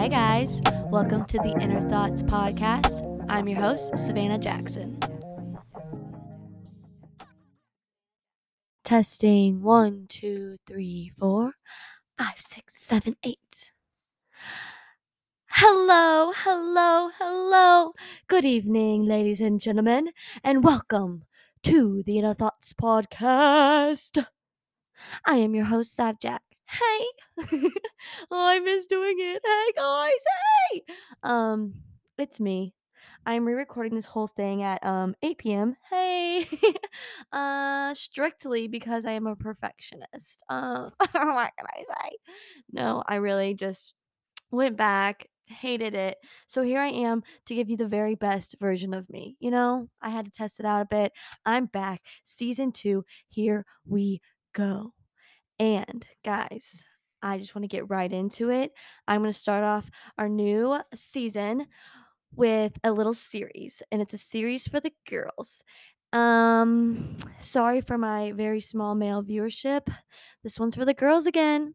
Hi, guys. Welcome to the Inner Thoughts Podcast. I'm your host, Savannah Jackson. Testing one, two, three, four, five, six, seven, eight. Hello, hello, hello. Good evening, ladies and gentlemen, and welcome to the Inner Thoughts Podcast. I am your host, Sav Jack. Hey, oh, I miss doing it. Hey, guys, hey. Um, it's me. I'm re-recording this whole thing at um 8 p.m. Hey, uh, strictly because I am a perfectionist. Um, what can I say? No, I really just went back, hated it. So here I am to give you the very best version of me. You know, I had to test it out a bit. I'm back. Season two. Here we go. And guys, I just want to get right into it. I'm going to start off our new season with a little series, and it's a series for the girls. Um, sorry for my very small male viewership. This one's for the girls again.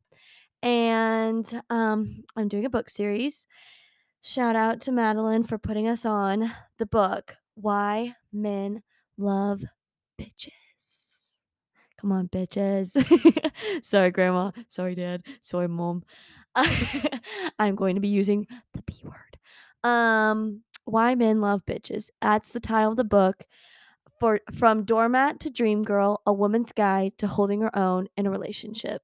And um, I'm doing a book series. Shout out to Madeline for putting us on the book Why Men Love Bitches. Come on, bitches. Sorry, Grandma. Sorry, Dad. Sorry, Mom. I'm going to be using the B word. Um, Why Men Love Bitches. That's the title of the book. For from doormat to dream girl, a woman's guide to holding her own in a relationship.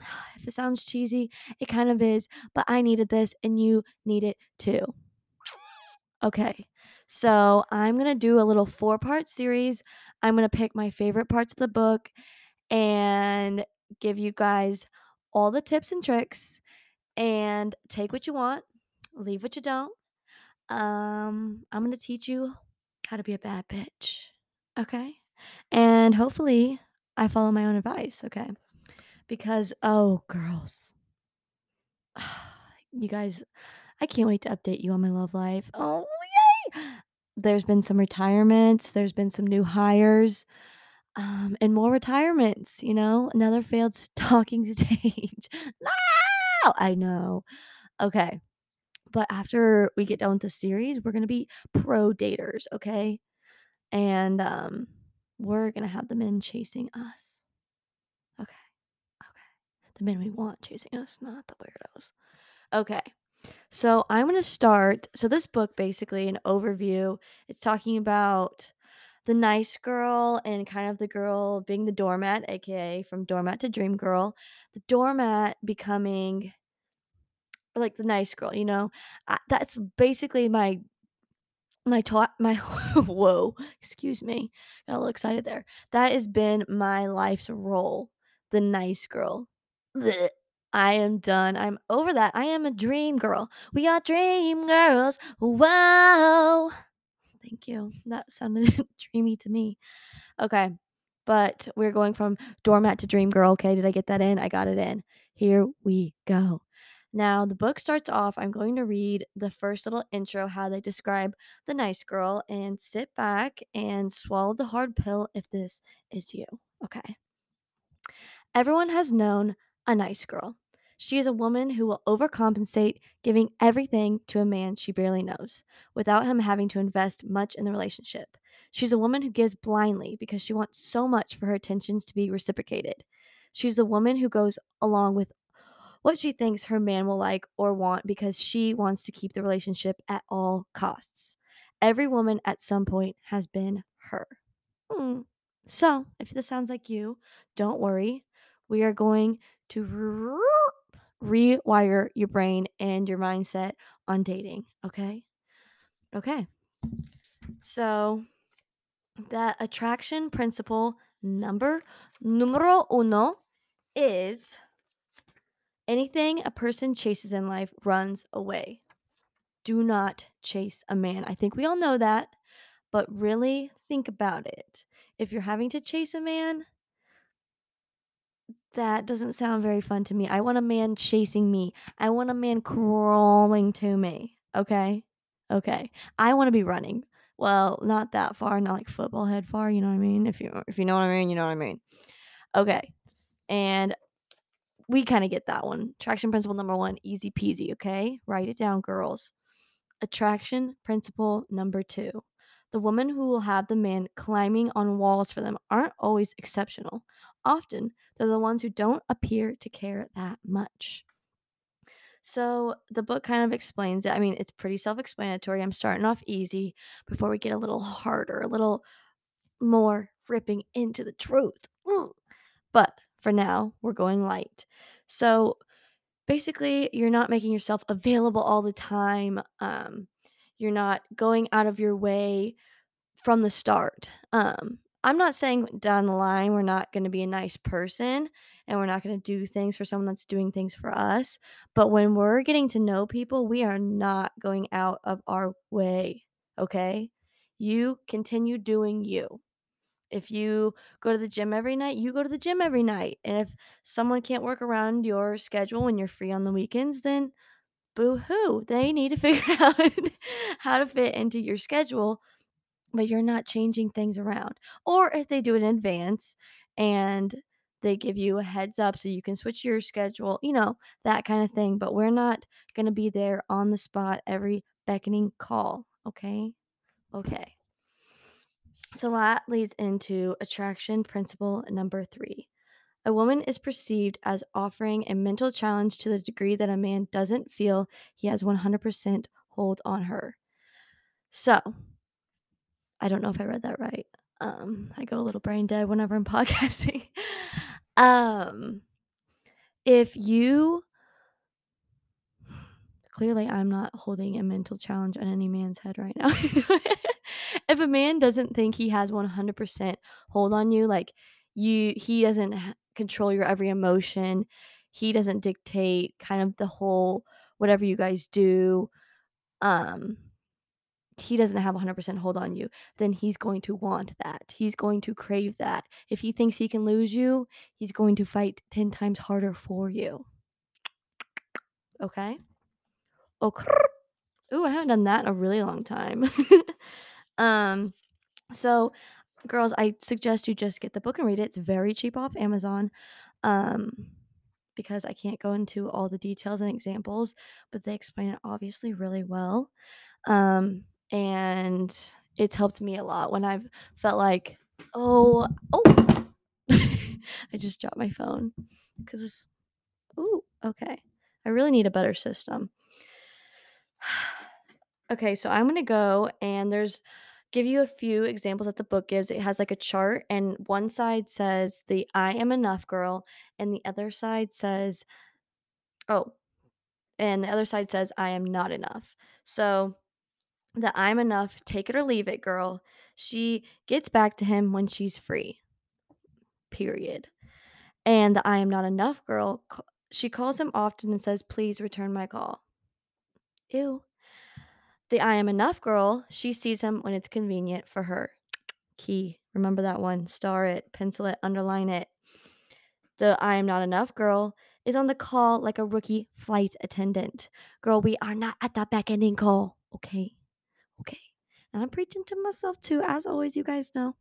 If it sounds cheesy, it kind of is, but I needed this and you need it too. Okay. So, I'm going to do a little four-part series. I'm going to pick my favorite parts of the book and give you guys all the tips and tricks and take what you want, leave what you don't. Um, I'm going to teach you how to be a bad bitch. Okay? And hopefully I follow my own advice, okay? Because oh, girls. You guys, I can't wait to update you on my love life. Oh, yay! There's been some retirements, there's been some new hires um, and more retirements, you know, another failed stalking stage. no, I know. Okay. But after we get done with the series, we're going to be pro daters, okay? And um, we're going to have the men chasing us. Okay. Okay. The men we want chasing us, not the weirdos. Okay. So I'm going to start. So, this book basically, an overview, it's talking about the nice girl and kind of the girl being the doormat, aka from doormat to dream girl, the doormat becoming like the nice girl, you know. I, that's basically my my taught my whoa, excuse me, got a little excited there. That has been my life's role, the nice girl. Blech. I am done. I'm over that. I am a dream girl. We are dream girls. Wow. Thank you. That sounded dreamy to me. Okay. But we're going from doormat to dream girl. Okay. Did I get that in? I got it in. Here we go. Now, the book starts off. I'm going to read the first little intro, how they describe the nice girl, and sit back and swallow the hard pill if this is you. Okay. Everyone has known a nice girl. She is a woman who will overcompensate, giving everything to a man she barely knows, without him having to invest much in the relationship. She's a woman who gives blindly because she wants so much for her attentions to be reciprocated. She's a woman who goes along with what she thinks her man will like or want because she wants to keep the relationship at all costs. Every woman at some point has been her. Hmm. So, if this sounds like you, don't worry. We are going to rewire your brain and your mindset on dating, okay? Okay. So, that attraction principle number numero uno is anything a person chases in life runs away. Do not chase a man. I think we all know that, but really think about it. If you're having to chase a man, that doesn't sound very fun to me. I want a man chasing me. I want a man crawling to me. Okay? Okay. I want to be running. Well, not that far, not like football head far, you know what I mean? If you if you know what I mean, you know what I mean. Okay. And we kind of get that one. Attraction principle number one, easy peasy, okay? Write it down, girls. Attraction principle number two. The woman who will have the man climbing on walls for them aren't always exceptional. Often, they're the ones who don't appear to care that much. So, the book kind of explains it. I mean, it's pretty self explanatory. I'm starting off easy before we get a little harder, a little more ripping into the truth. But for now, we're going light. So, basically, you're not making yourself available all the time. Um, you're not going out of your way from the start. Um, I'm not saying down the line we're not going to be a nice person and we're not going to do things for someone that's doing things for us. But when we're getting to know people, we are not going out of our way. Okay. You continue doing you. If you go to the gym every night, you go to the gym every night. And if someone can't work around your schedule when you're free on the weekends, then boo hoo. They need to figure out how to fit into your schedule but you're not changing things around. Or if they do it in advance and they give you a heads up so you can switch your schedule, you know, that kind of thing. But we're not going to be there on the spot every beckoning call. Okay. Okay. So that leads into attraction principle number three. A woman is perceived as offering a mental challenge to the degree that a man doesn't feel he has 100% hold on her. So, I don't know if I read that right. Um, I go a little brain dead whenever I'm podcasting. um, if you clearly I'm not holding a mental challenge on any man's head right now. if a man doesn't think he has 100% hold on you, like you he doesn't control your every emotion, he doesn't dictate kind of the whole whatever you guys do. Um he doesn't have 100% hold on you, then he's going to want that. He's going to crave that. If he thinks he can lose you, he's going to fight 10 times harder for you. Okay? Okay. Ooh, I haven't done that in a really long time. um, so girls, I suggest you just get the book and read it. It's very cheap off Amazon. Um, because I can't go into all the details and examples, but they explain it obviously really well. Um, and it's helped me a lot when I've felt like, oh, oh, I just dropped my phone because, oh, okay. I really need a better system. okay, so I'm gonna go and there's give you a few examples that the book gives. It has like a chart, and one side says the I am enough girl, and the other side says, oh, and the other side says I am not enough. So the I'm enough, take it or leave it girl. She gets back to him when she's free. Period. And the I am not enough girl, she calls him often and says, Please return my call. Ew. The I am enough girl, she sees him when it's convenient for her. Key. Remember that one. Star it, pencil it, underline it. The I am not enough girl is on the call like a rookie flight attendant. Girl, we are not at the back ending call. Okay. And I'm preaching to myself too, as always, you guys know.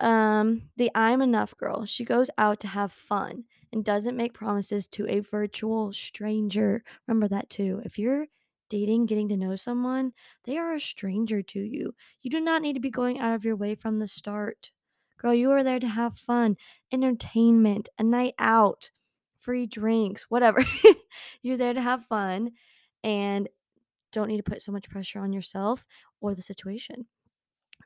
Um, the I'm enough girl. She goes out to have fun and doesn't make promises to a virtual stranger. Remember that too. If you're dating, getting to know someone, they are a stranger to you. You do not need to be going out of your way from the start. Girl, you are there to have fun, entertainment, a night out, free drinks, whatever. you're there to have fun and don't need to put so much pressure on yourself or the situation.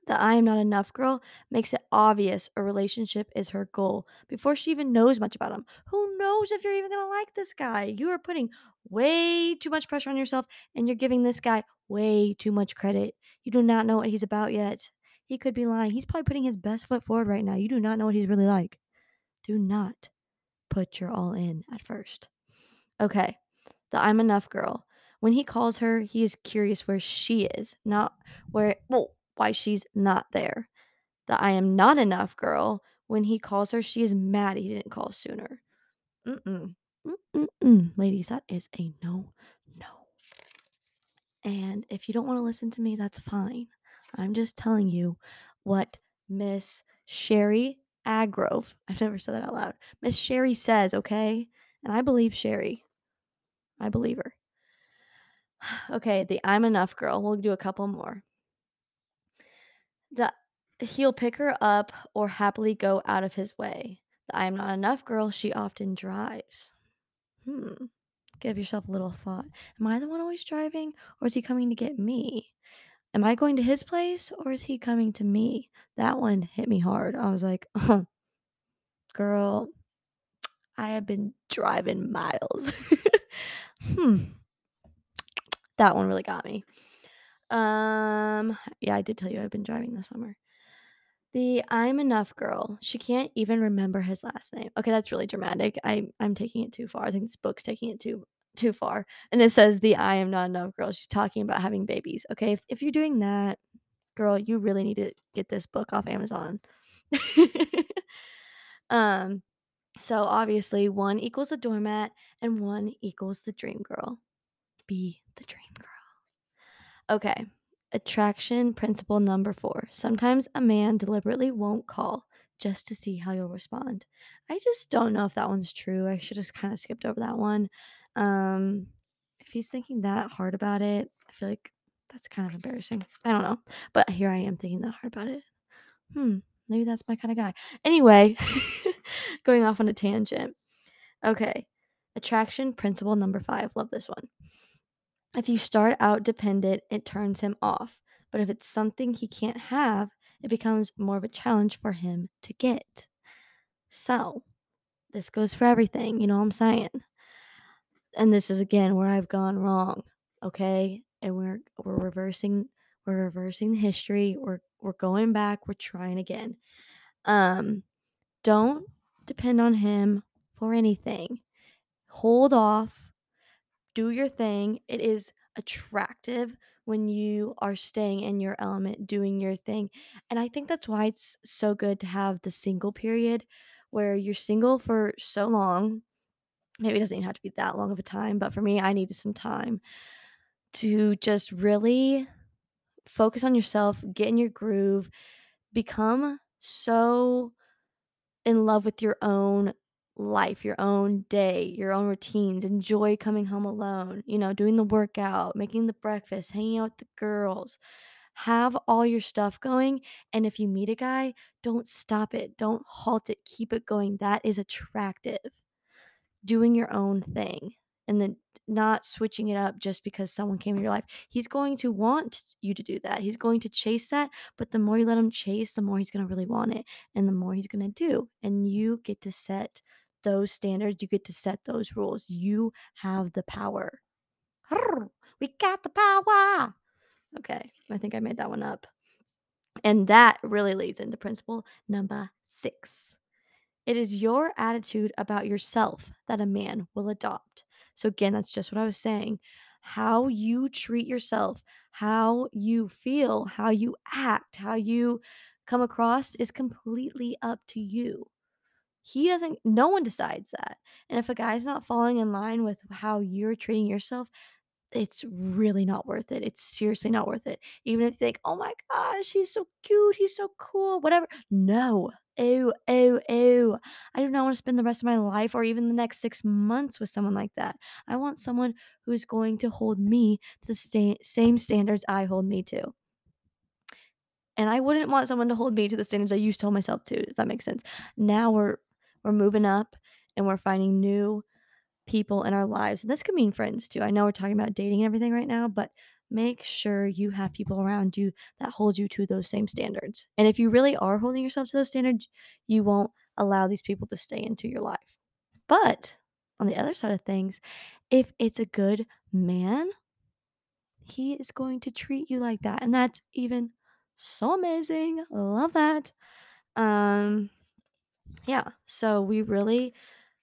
The I am not enough girl makes it obvious a relationship is her goal before she even knows much about him. Who knows if you're even going to like this guy? You are putting way too much pressure on yourself and you're giving this guy way too much credit. You do not know what he's about yet. He could be lying. He's probably putting his best foot forward right now. You do not know what he's really like. Do not put your all in at first. Okay, the I'm enough girl. When he calls her, he is curious where she is, not where, well, why she's not there. The I am not enough girl. When he calls her, she is mad he didn't call sooner. Mm-mm. Mm-mm-mm. Ladies, that is a no, no. And if you don't want to listen to me, that's fine. I'm just telling you what Miss Sherry Agrove, I've never said that out loud. Miss Sherry says, okay? And I believe Sherry. I believe her. Okay, the I'm enough girl. We'll do a couple more. The he'll pick her up or happily go out of his way. The I am not enough girl, she often drives. Hmm. Give yourself a little thought. Am I the one always driving or is he coming to get me? Am I going to his place or is he coming to me? That one hit me hard. I was like, oh, girl, I have been driving miles. hmm. That one really got me. Um, yeah, I did tell you I've been driving this summer. The I'm enough girl. She can't even remember his last name. Okay, that's really dramatic. I I'm taking it too far. I think this book's taking it too too far. And it says the I am not enough girl. She's talking about having babies. Okay, if, if you're doing that, girl, you really need to get this book off Amazon. um, so obviously one equals the doormat and one equals the dream girl. Be the dream girl. Okay. Attraction principle number four. Sometimes a man deliberately won't call just to see how you'll respond. I just don't know if that one's true. I should have kind of skipped over that one. Um, if he's thinking that hard about it, I feel like that's kind of embarrassing. I don't know. But here I am thinking that hard about it. Hmm, maybe that's my kind of guy. Anyway, going off on a tangent. Okay. Attraction principle number five. Love this one. If you start out dependent, it turns him off. But if it's something he can't have, it becomes more of a challenge for him to get. So, this goes for everything, you know what I'm saying? And this is again where I've gone wrong, okay? And we're we're reversing we're reversing the history. We're we're going back, we're trying again. Um don't depend on him for anything. Hold off. Do your thing. It is attractive when you are staying in your element, doing your thing. And I think that's why it's so good to have the single period where you're single for so long. Maybe it doesn't even have to be that long of a time, but for me, I needed some time to just really focus on yourself, get in your groove, become so in love with your own life, your own day, your own routines. Enjoy coming home alone, you know, doing the workout, making the breakfast, hanging out with the girls. Have all your stuff going. And if you meet a guy, don't stop it. Don't halt it. Keep it going. That is attractive. Doing your own thing and then not switching it up just because someone came in your life. He's going to want you to do that. He's going to chase that, but the more you let him chase, the more he's going to really want it and the more he's going to do. And you get to set those standards, you get to set those rules. You have the power. We got the power. Okay, I think I made that one up. And that really leads into principle number six. It is your attitude about yourself that a man will adopt. So, again, that's just what I was saying. How you treat yourself, how you feel, how you act, how you come across is completely up to you. He doesn't, no one decides that. And if a guy's not falling in line with how you're treating yourself, it's really not worth it. It's seriously not worth it. Even if you think, oh my gosh, he's so cute, he's so cool, whatever. No. Ew, ew, ew. I do not want to spend the rest of my life or even the next six months with someone like that. I want someone who's going to hold me to the sta- same standards I hold me to. And I wouldn't want someone to hold me to the standards I used to hold myself to, if that makes sense. Now we're we're moving up and we're finding new people in our lives. And this could mean friends too. I know we're talking about dating and everything right now, but make sure you have people around you that hold you to those same standards. And if you really are holding yourself to those standards, you won't allow these people to stay into your life. But on the other side of things, if it's a good man, he is going to treat you like that. And that's even so amazing. Love that. Um yeah, so we really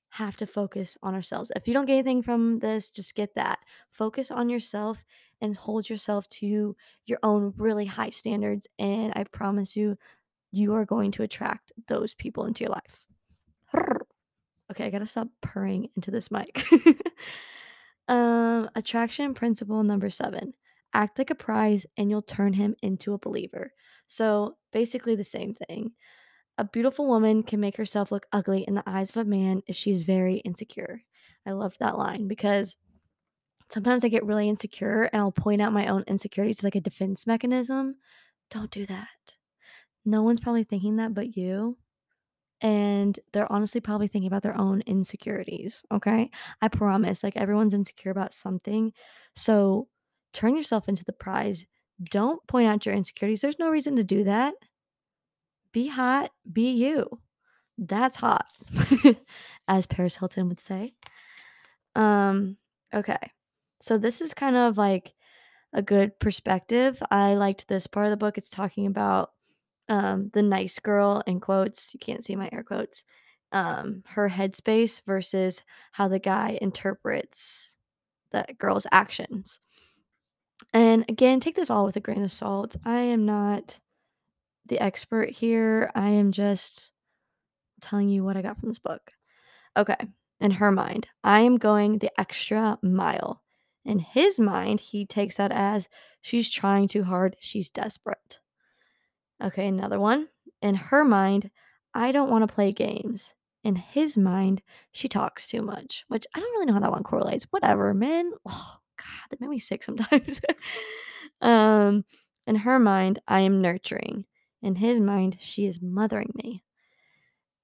have to focus on ourselves. If you don't get anything from this, just get that. Focus on yourself and hold yourself to your own really high standards. And I promise you, you are going to attract those people into your life. Okay, I gotta stop purring into this mic. um, attraction principle number seven act like a prize and you'll turn him into a believer. So basically, the same thing. A beautiful woman can make herself look ugly in the eyes of a man if she's very insecure. I love that line because sometimes I get really insecure and I'll point out my own insecurities as like a defense mechanism. Don't do that. No one's probably thinking that but you. And they're honestly probably thinking about their own insecurities. Okay. I promise. Like everyone's insecure about something. So turn yourself into the prize. Don't point out your insecurities. There's no reason to do that. Be hot. Be you. That's hot, as Paris Hilton would say. Um, okay. So this is kind of like a good perspective. I liked this part of the book. It's talking about um the nice girl in quotes. You can't see my air quotes. Um, her headspace versus how the guy interprets that girl's actions. And again, take this all with a grain of salt. I am not the expert here. I am just telling you what I got from this book. Okay. In her mind, I am going the extra mile. In his mind, he takes that as she's trying too hard, she's desperate. Okay, another one. In her mind, I don't want to play games. In his mind, she talks too much, which I don't really know how that one correlates. Whatever, man. Oh, God, that made me sick sometimes. um, in her mind, I am nurturing. In his mind, she is mothering me.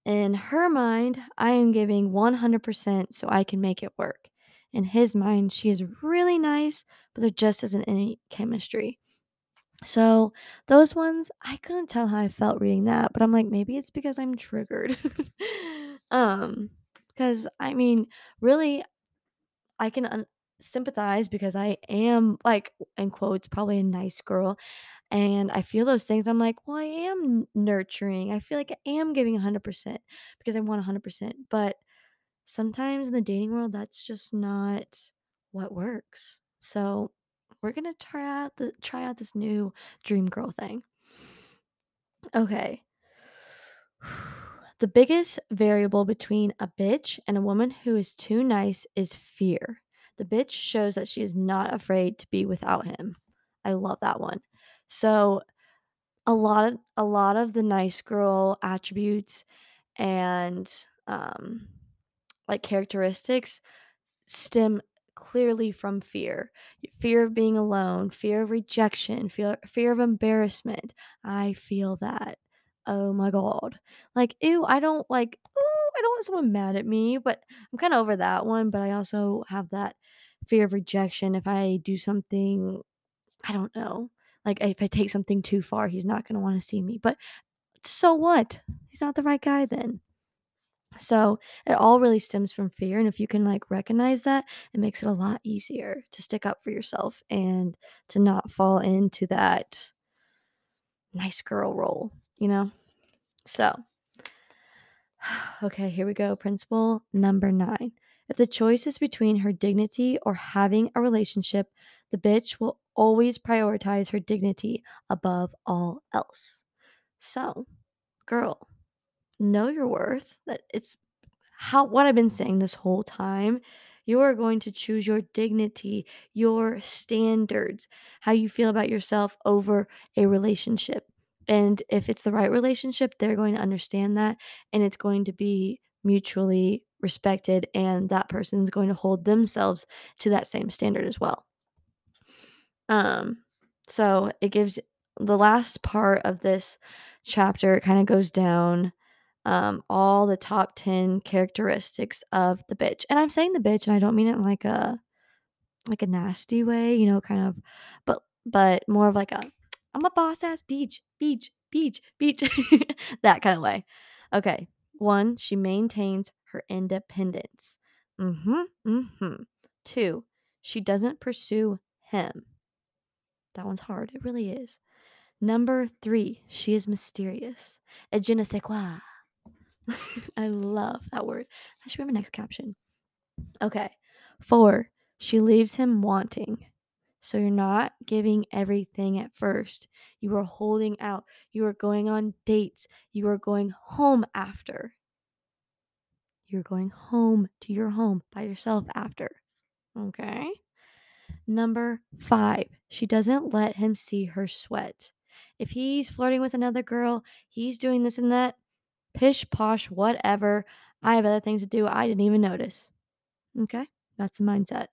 In her mind, I am giving 100% so I can make it work. In his mind, she is really nice, but there just isn't any chemistry. So, those ones, I couldn't tell how I felt reading that, but I'm like, maybe it's because I'm triggered. um, because I mean, really, I can un- sympathize because I am like, in quotes, probably a nice girl. And I feel those things. I'm like, well, I am nurturing. I feel like I am giving 100% because I want 100%. But sometimes in the dating world, that's just not what works. So we're gonna try out the try out this new dream girl thing. Okay. The biggest variable between a bitch and a woman who is too nice is fear. The bitch shows that she is not afraid to be without him. I love that one. So a lot of a lot of the nice girl attributes and um like characteristics stem clearly from fear. Fear of being alone, fear of rejection, fear fear of embarrassment. I feel that. Oh my god. Like, ew, I don't like ooh, I don't want someone mad at me, but I'm kind of over that one, but I also have that fear of rejection if I do something, I don't know. Like if I take something too far, he's not going to want to see me. But so what? He's not the right guy then. So it all really stems from fear. And if you can like recognize that, it makes it a lot easier to stick up for yourself and to not fall into that nice girl role, you know? So, okay, here we go. Principle number nine. If the choice is between her dignity or having a relationship, the bitch will always prioritize her dignity above all else. So, girl, know your worth. That it's how what I've been saying this whole time. You are going to choose your dignity, your standards, how you feel about yourself over a relationship. And if it's the right relationship, they're going to understand that and it's going to be mutually respected and that person's going to hold themselves to that same standard as well. Um so it gives the last part of this chapter it kind of goes down um, all the top 10 characteristics of the bitch. And I'm saying the bitch, and I don't mean it in like a like a nasty way, you know, kind of, but but more of like a I'm a boss ass beach, beach, beach, beach, that kind of way. Okay, one, she maintains her independence. Mm-hmm. Mm-hmm. Two, she doesn't pursue him. That one's hard. It really is. Number three, she is mysterious. Et je ne sais quoi. I love that word. That should be my next caption. Okay. Four, she leaves him wanting. So you're not giving everything at first. You are holding out. You are going on dates. You are going home after. You're going home to your home by yourself after. Okay. Number five, she doesn't let him see her sweat. If he's flirting with another girl, he's doing this and that, pish posh, whatever. I have other things to do. I didn't even notice. Okay? That's the mindset.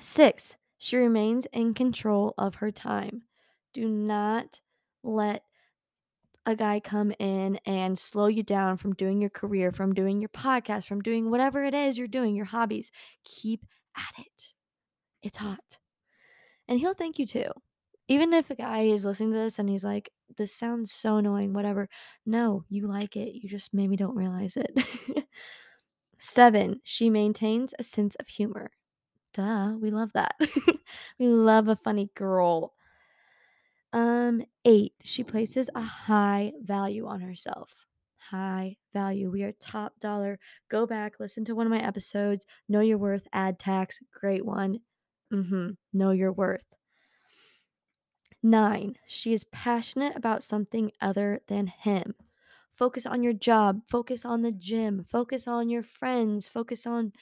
Six, she remains in control of her time. Do not let a guy come in and slow you down from doing your career, from doing your podcast, from doing whatever it is you're doing, your hobbies. Keep at it. It's hot. And he'll thank you too. Even if a guy is listening to this and he's like, this sounds so annoying, whatever. No, you like it. You just maybe don't realize it. Seven, she maintains a sense of humor. Duh, we love that. we love a funny girl. Um, 8, she places a high value on herself. High value. We are top dollar. Go back, listen to one of my episodes. Know your worth, add tax. Great one. Mhm. Know your worth. 9, she is passionate about something other than him. Focus on your job, focus on the gym, focus on your friends, focus on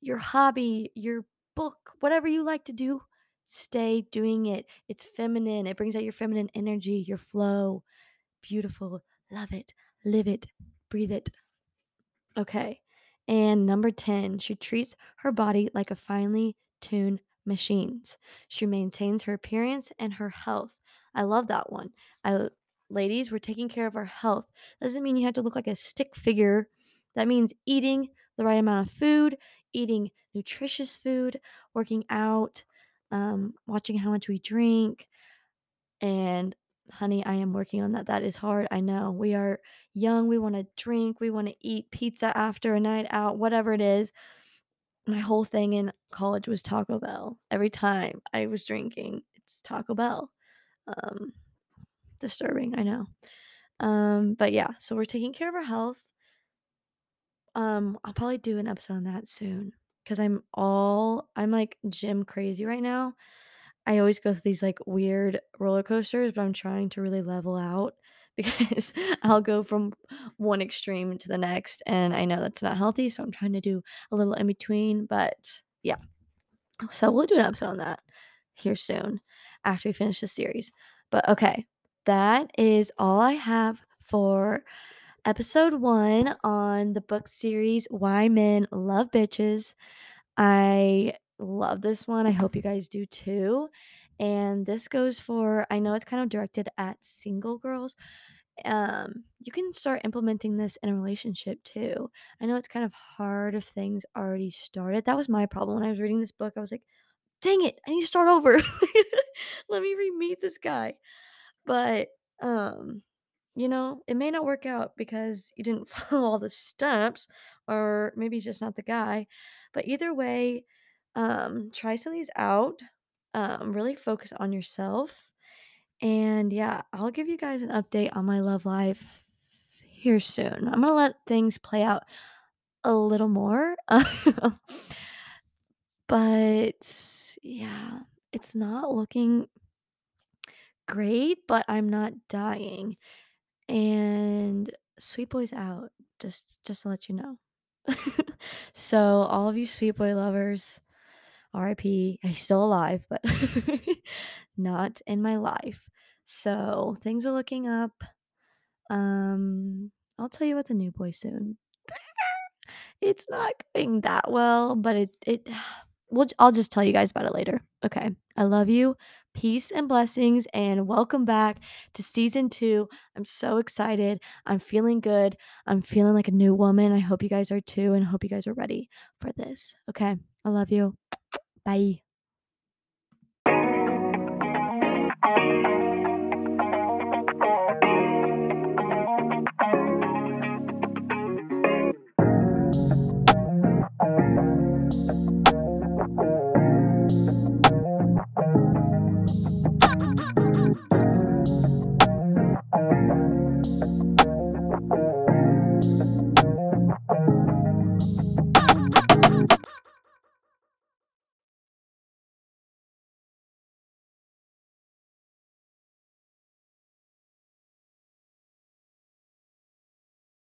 your hobby, your book, whatever you like to do, stay doing it. It's feminine. It brings out your feminine energy, your flow. Beautiful. Love it. Live it. Breathe it. Okay. And number 10, she treats her body like a finely tuned machines. She maintains her appearance and her health. I love that one. I ladies, we're taking care of our health. Doesn't mean you have to look like a stick figure. That means eating the right amount of food, eating nutritious food, working out, um, watching how much we drink. And honey, I am working on that. That is hard. I know. We are young. We want to drink. We want to eat pizza after a night out, whatever it is. My whole thing in college was Taco Bell. Every time I was drinking, it's Taco Bell. Um, disturbing, I know. Um, but yeah, so we're taking care of our health. Um, I'll probably do an episode on that soon because I'm all I'm like gym crazy right now. I always go through these like weird roller coasters, but I'm trying to really level out because I'll go from one extreme to the next and I know that's not healthy, so I'm trying to do a little in between, but yeah. So we'll do an episode on that here soon after we finish the series. But okay, that is all I have for episode one on the book series Why Men Love Bitches. I love this one. I hope you guys do too. And this goes for, I know it's kind of directed at single girls. Um, you can start implementing this in a relationship too. I know it's kind of hard if things already started. That was my problem when I was reading this book. I was like, dang it, I need to start over. Let me re-meet this guy. But um you know, it may not work out because you didn't follow all the steps, or maybe he's just not the guy. But either way, um, try some of these out. Um, really focus on yourself. And yeah, I'll give you guys an update on my love life here soon. I'm gonna let things play out a little more. but yeah, it's not looking great, but I'm not dying. And Sweet Boy's out, just just to let you know. So, all of you Sweet Boy lovers, RIP. He's still alive, but not in my life. So, things are looking up. Um, I'll tell you about the new boy soon. It's not going that well, but it it we'll I'll just tell you guys about it later. Okay. I love you. Peace and blessings and welcome back to season 2. I'm so excited. I'm feeling good. I'm feeling like a new woman. I hope you guys are too and hope you guys are ready for this. Okay. I love you. Bye.